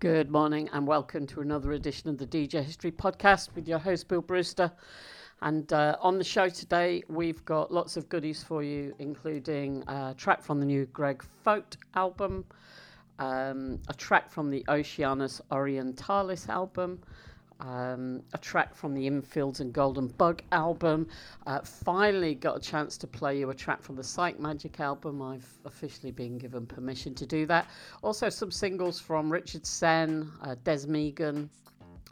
Good morning and welcome to another edition of the DJ History Podcast with your host, Bill Brewster. And uh, on the show today, we've got lots of goodies for you, including a track from the new Greg Foat album, um, a track from the Oceanus Orientalis album, um, a track from the Infields and Golden Bug album. Uh, finally, got a chance to play you a track from the Psychemagik album. I've officially been given permission to do that. Also, some singles from Richard Sen, uh, Des Megan.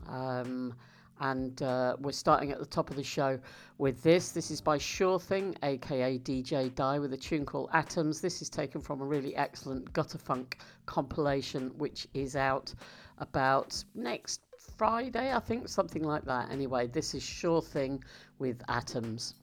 Um, and uh, we're starting at the top of the show with this. This is by Sure Thing, aka DJ Die, with a tune called Atoms. This is taken from a really excellent Gutter Funk compilation, which is out about next Friday, I think, something like that. Anyway, this is Sure Thing with Atoms.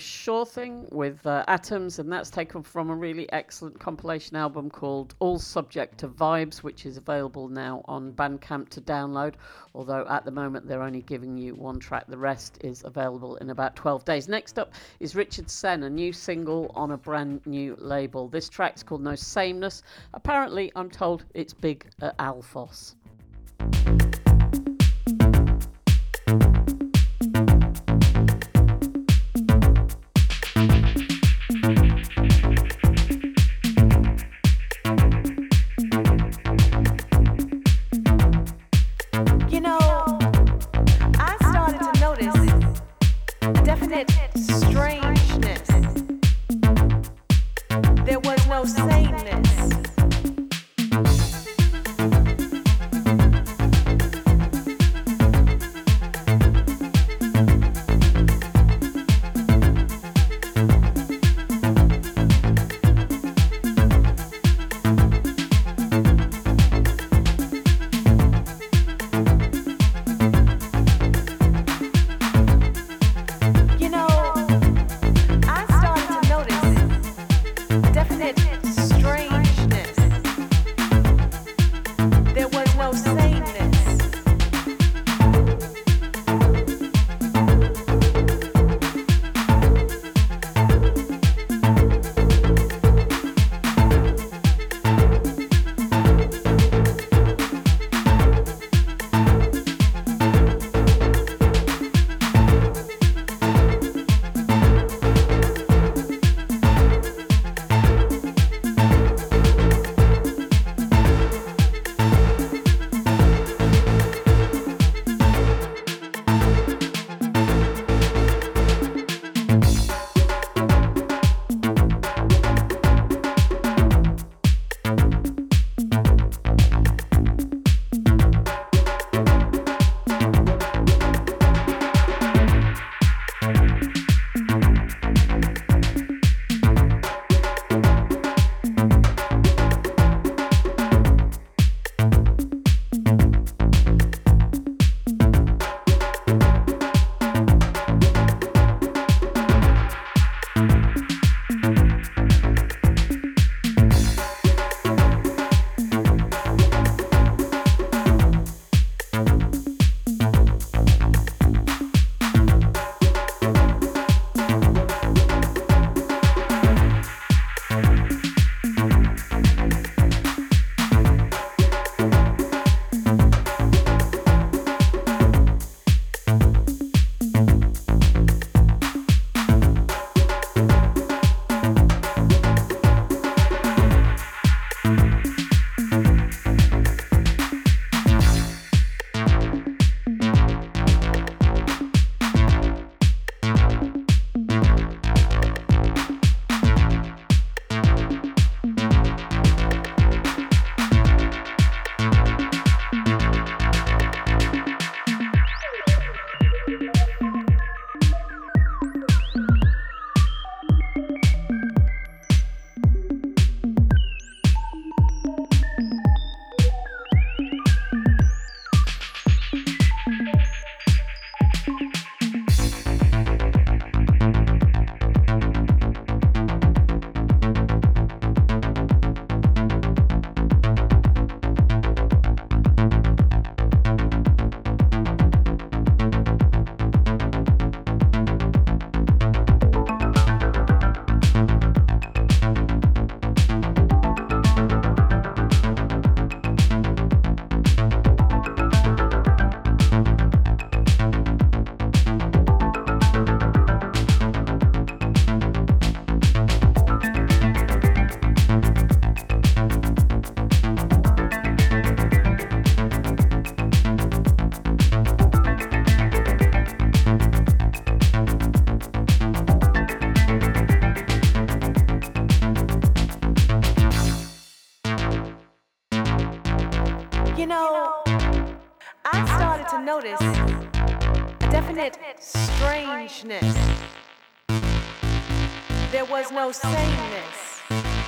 Sure Thing with uh, Atoms, and that's taken from a really excellent compilation album called All Subject to Vibes, which is available now on Bandcamp to download. Although at the moment they're only giving you one track, the rest is available in about 12 days. Next up is Richard Sen, a new single on a brand new label. This track's called No Sameness. Apparently, I'm told it's big at Alphos. strangeness. There was no sameness.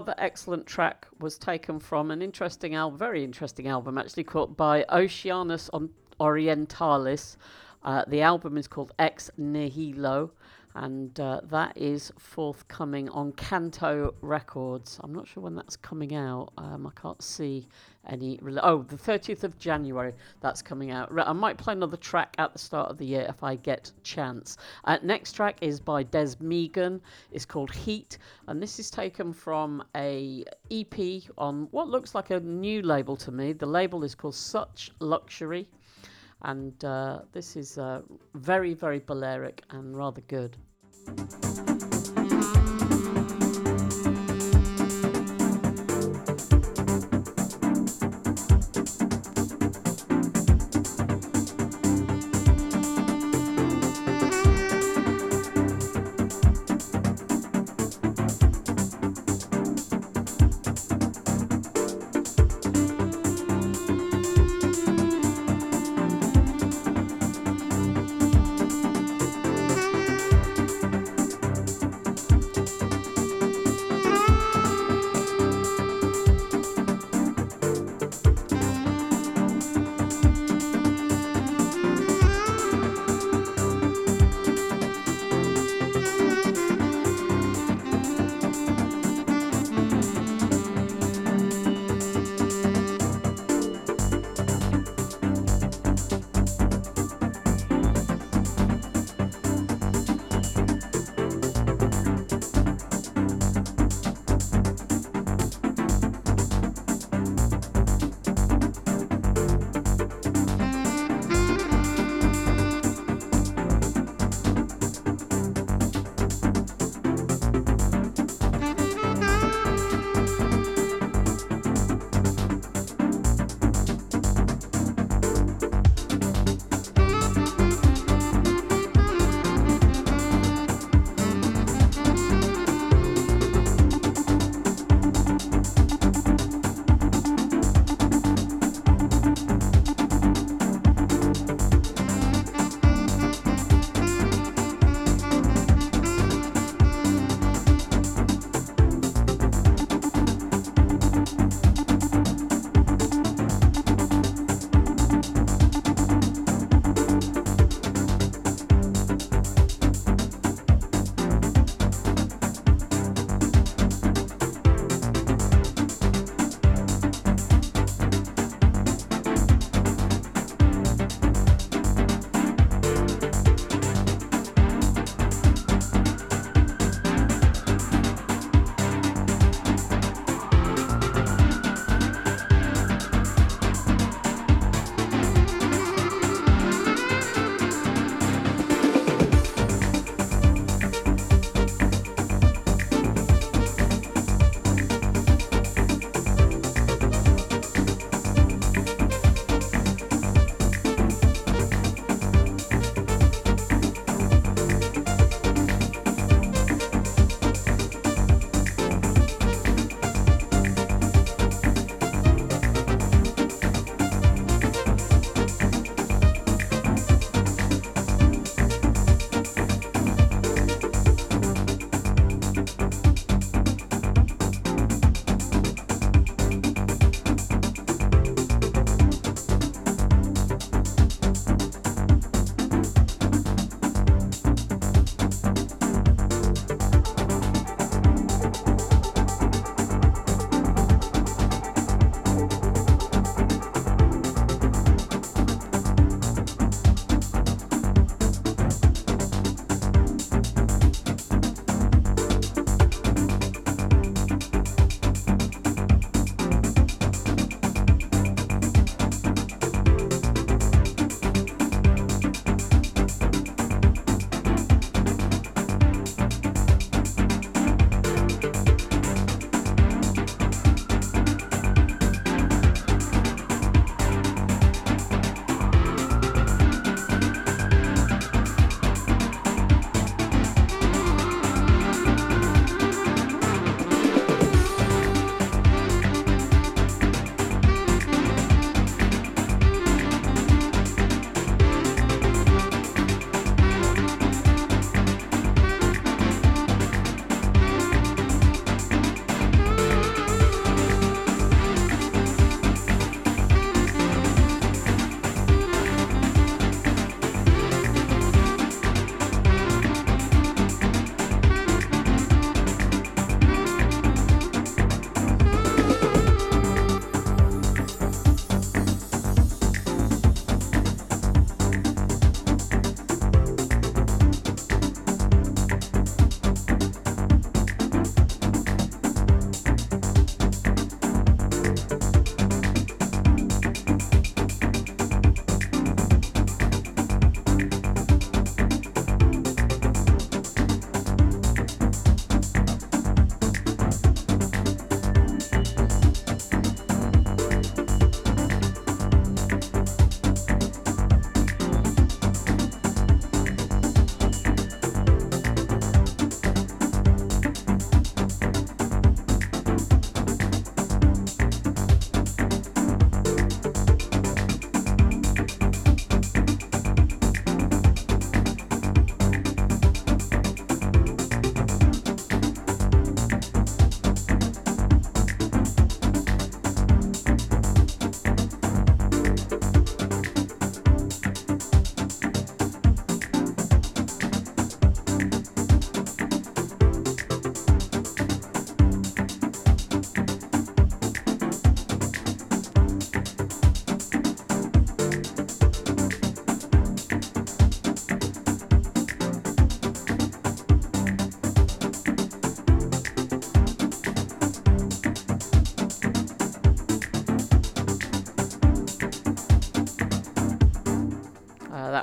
Rather excellent track was taken from an interesting album, very interesting album actually, called by Oceanus On Orientalis. Uh, the album is called Ex Nihilo, and uh, that is forthcoming on Canto Records. I'm not sure when that's coming out. Um, I can't see any. Re- oh, the 30th of January. That's coming out. I might play another track at the start of the year if I get chance. Uh, next track is by Des Megan. It's called Heat, and this is taken from a EP on what looks like a new label to me. The label is called Such Luxury and uh, this is uh, very, very Balearic and rather good.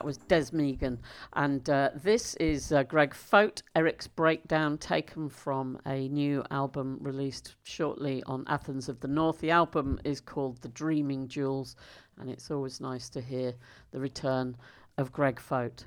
Was Des Megan. And uh, this is uh, Greg Foat, Eric's Breakdown, taken from a new album released shortly on Athens of the North. The album is called The Dreaming Jewels, and it's always nice to hear the return of Greg Foat.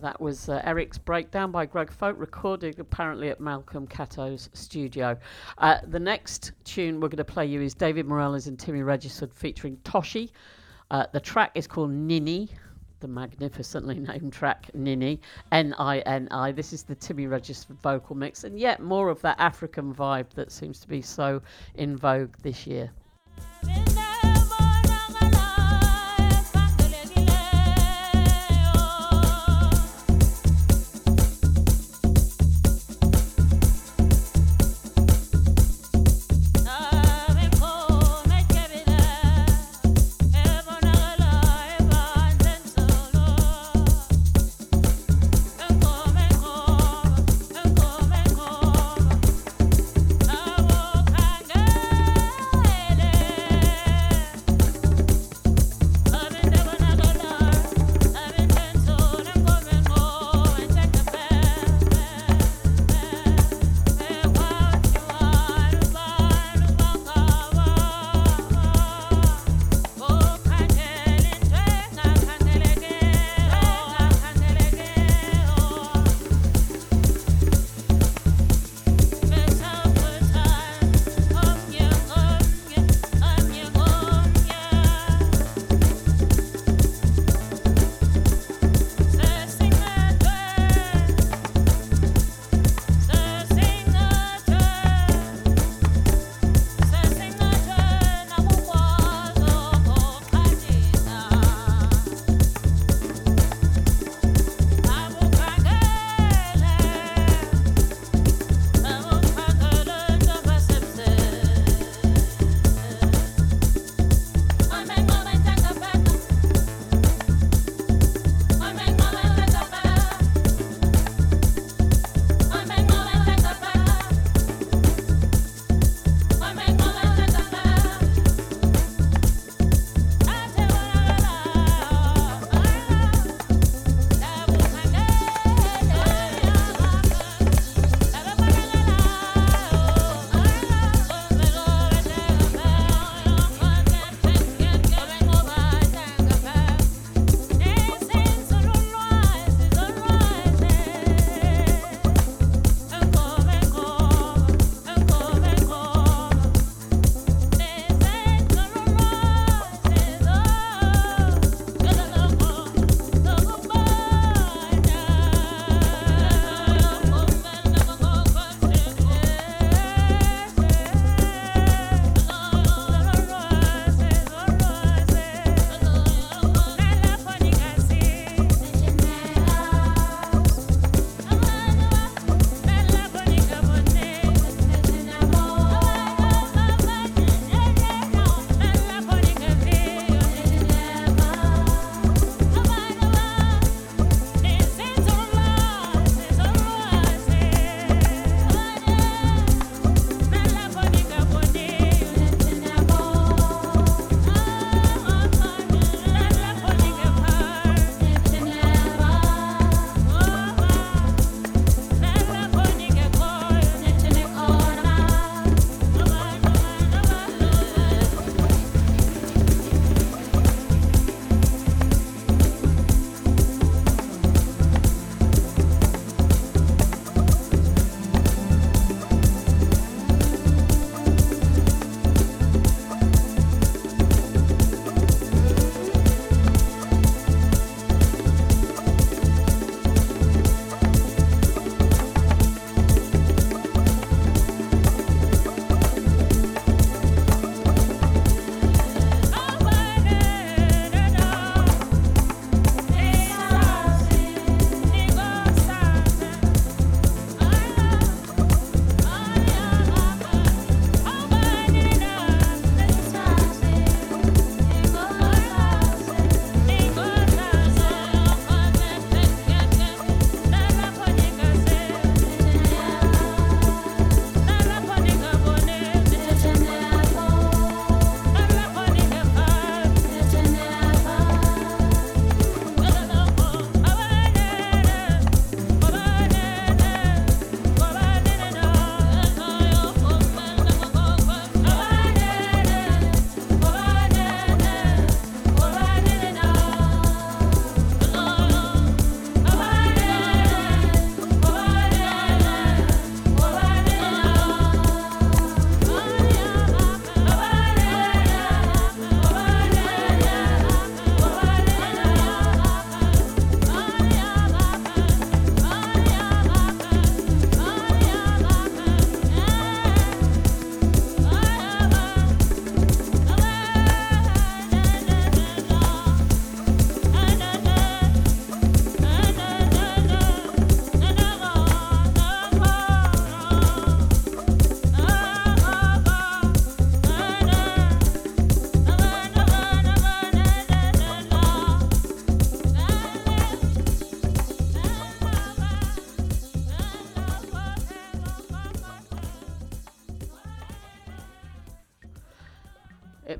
That was uh, Eric's Breakdown by Greg Foat, recorded apparently at Malcolm Catto's studio. Uh, the next tune we're going to play you is David Morales and Timmy Regisford featuring Toshi. Uh, the track is called Nini, the magnificently named track Nini, N I N I. This is the Timmy Regisford vocal mix, and yet more of that African vibe that seems to be so in vogue this year.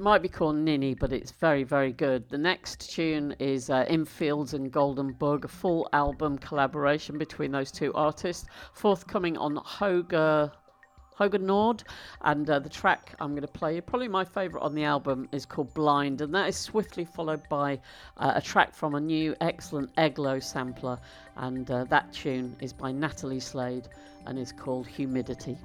Might be called Ninny, but it's very, very good. The next tune is uh, In Fields and Golden Bug, a full album collaboration between those two artists, forthcoming on Hoga. Hogan Nord, and uh, the track I'm going to play, probably my favourite on the album, is called Blind, and that is swiftly followed by uh, a track from a new excellent Eglo sampler, and uh, that tune is by Natalie Slade and is called Humidity.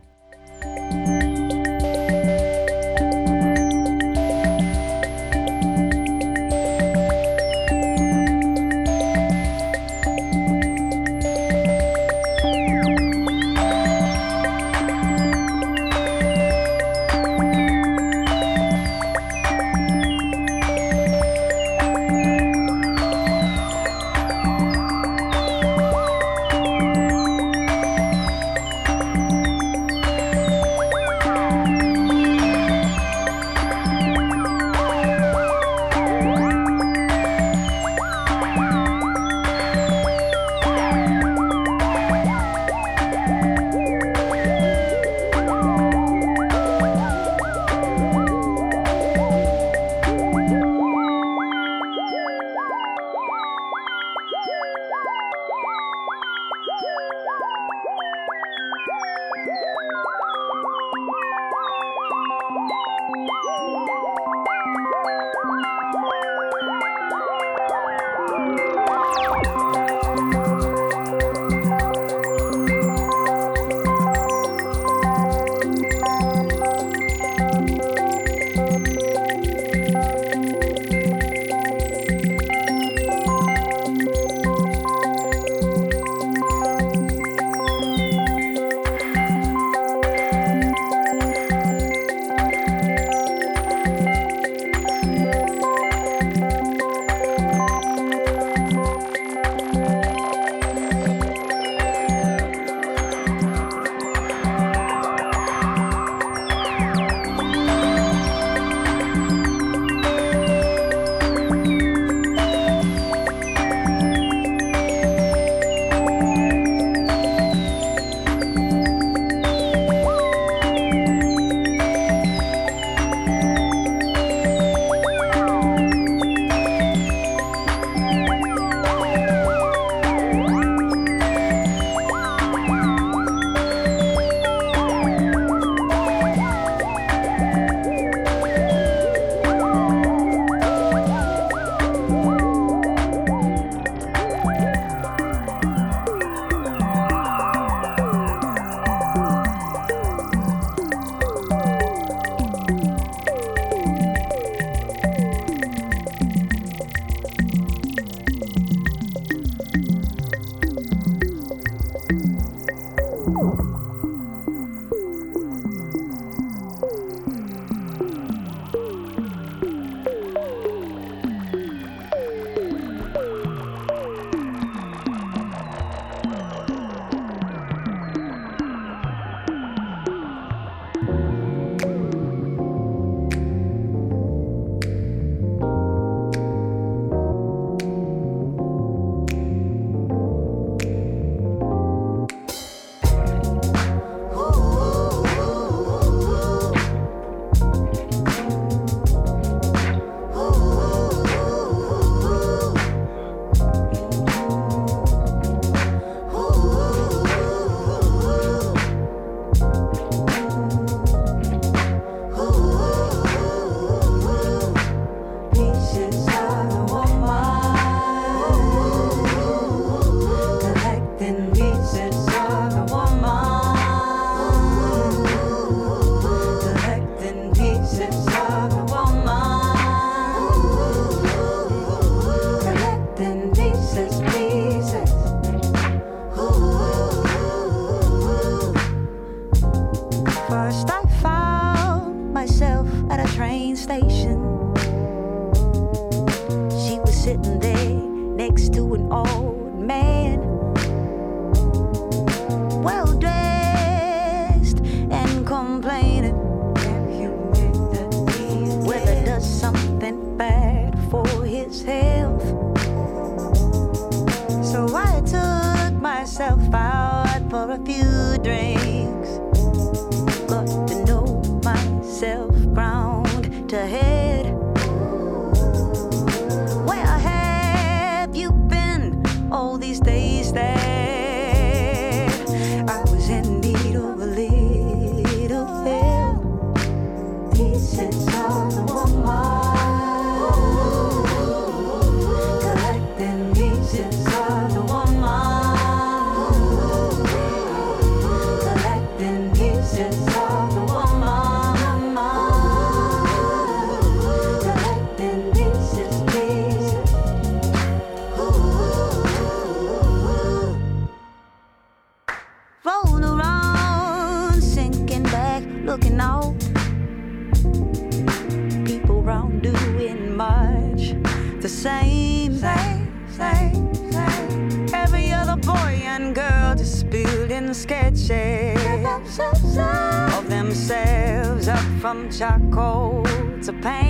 charcoal to paint.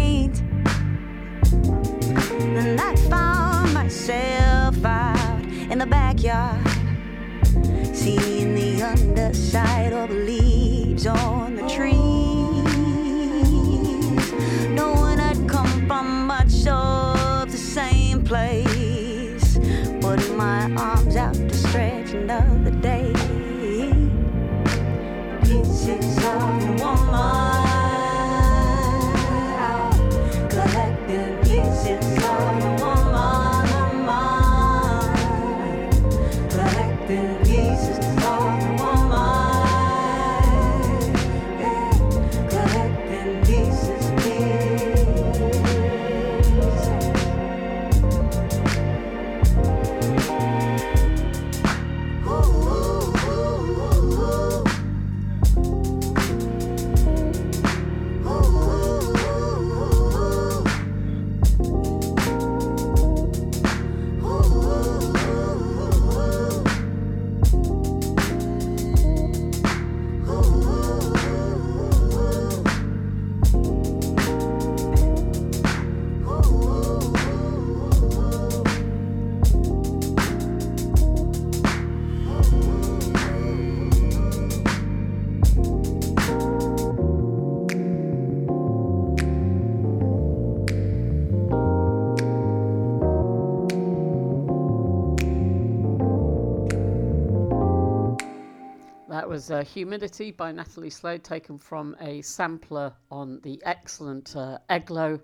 Was uh, Humidity by Natalie Slade, taken from a sampler on the excellent uh, Eglo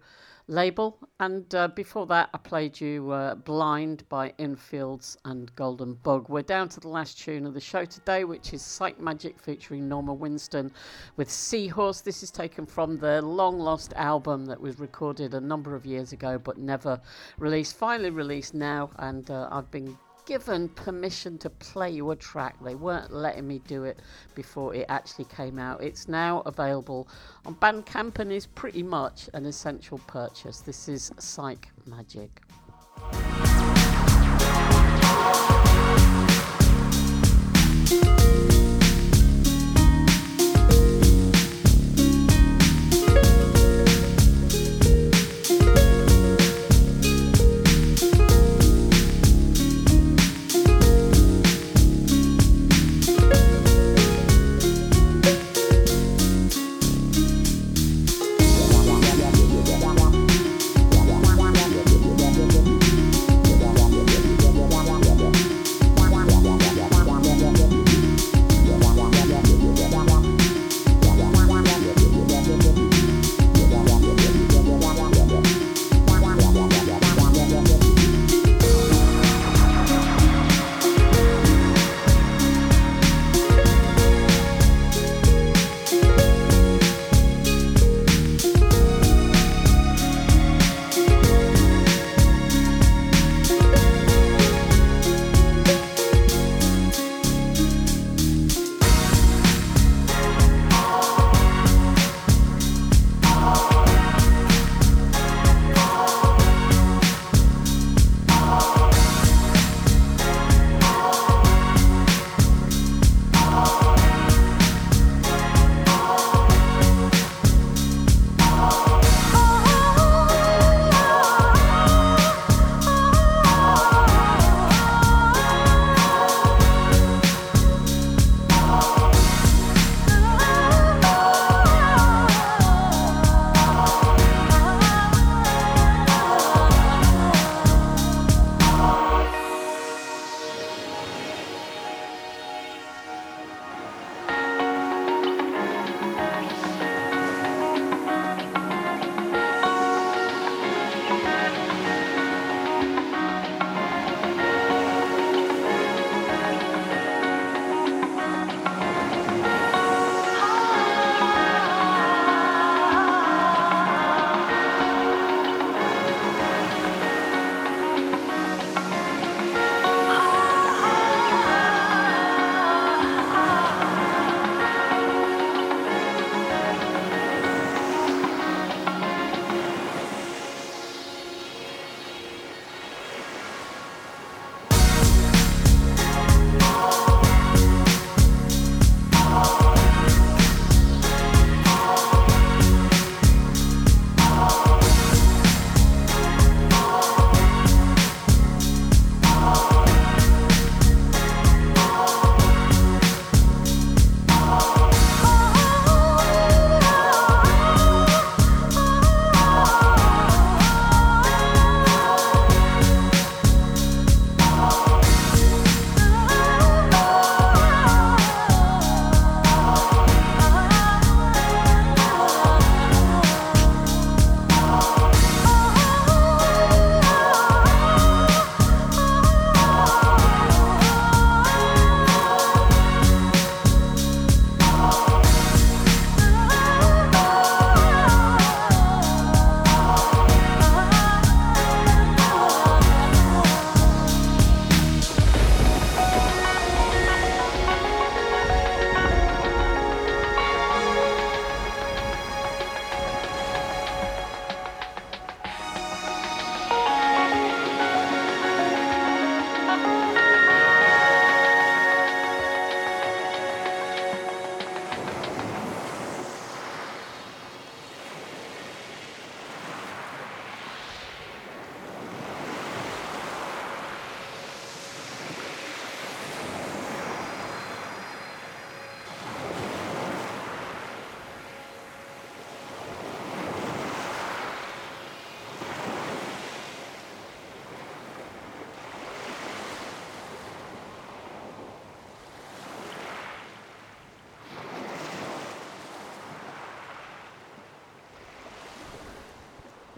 label. And uh, before that, I played you uh, Blind by Infields and Golden Bug. We're down to the last tune of the show today, which is Psychemagik featuring Norma Winstone with Seahorse. This is taken from the long lost album that was recorded a number of years ago but never released. Finally released now, and uh, I've been given permission to play you a track. They weren't letting me do it before it actually came out. It's now available on Bandcamp and is pretty much an essential purchase. This is Psych Magic.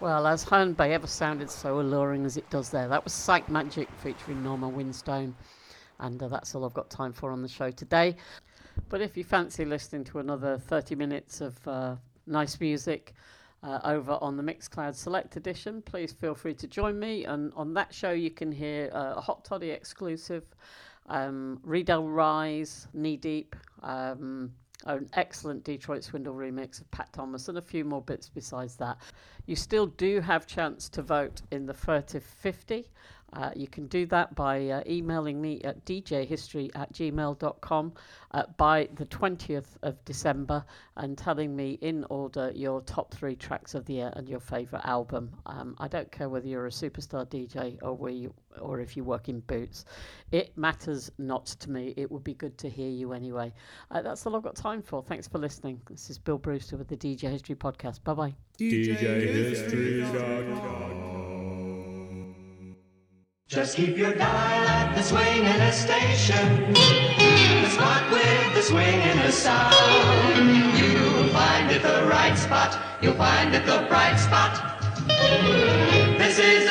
Well, as Herne Bay ever sounded so alluring as it does there, that was Psychemagik featuring Norma Winstone. And uh, that's all I've got time for on the show today. But if you fancy listening to another 30 minutes of uh, nice music uh, over on the Mixcloud Select Edition, please feel free to join me. And on that show, you can hear uh, a Hot Toddy exclusive, um, Rise, Knee Deep, um, an excellent Detroit Swindle remix of Pat Thomas, and a few more bits besides that. You still do have chance to vote in the Furtive 50. Uh, you can do that by uh, emailing me at djhistory at gmail.com uh, by the 20th of December and telling me in order your top three tracks of the year and your favourite album. Um, I don't care whether you're a superstar DJ or, you, or if you work in boots. It matters not to me. It would be good to hear you anyway. Uh, that's all I've got time for. Thanks for listening. This is Bill Brewster with the DJ History Podcast. Bye bye. DJHistory.com. Just keep your dial at the swinging station. The spot with the swinging sound. You'll find it the right spot. You'll find it the bright spot. This is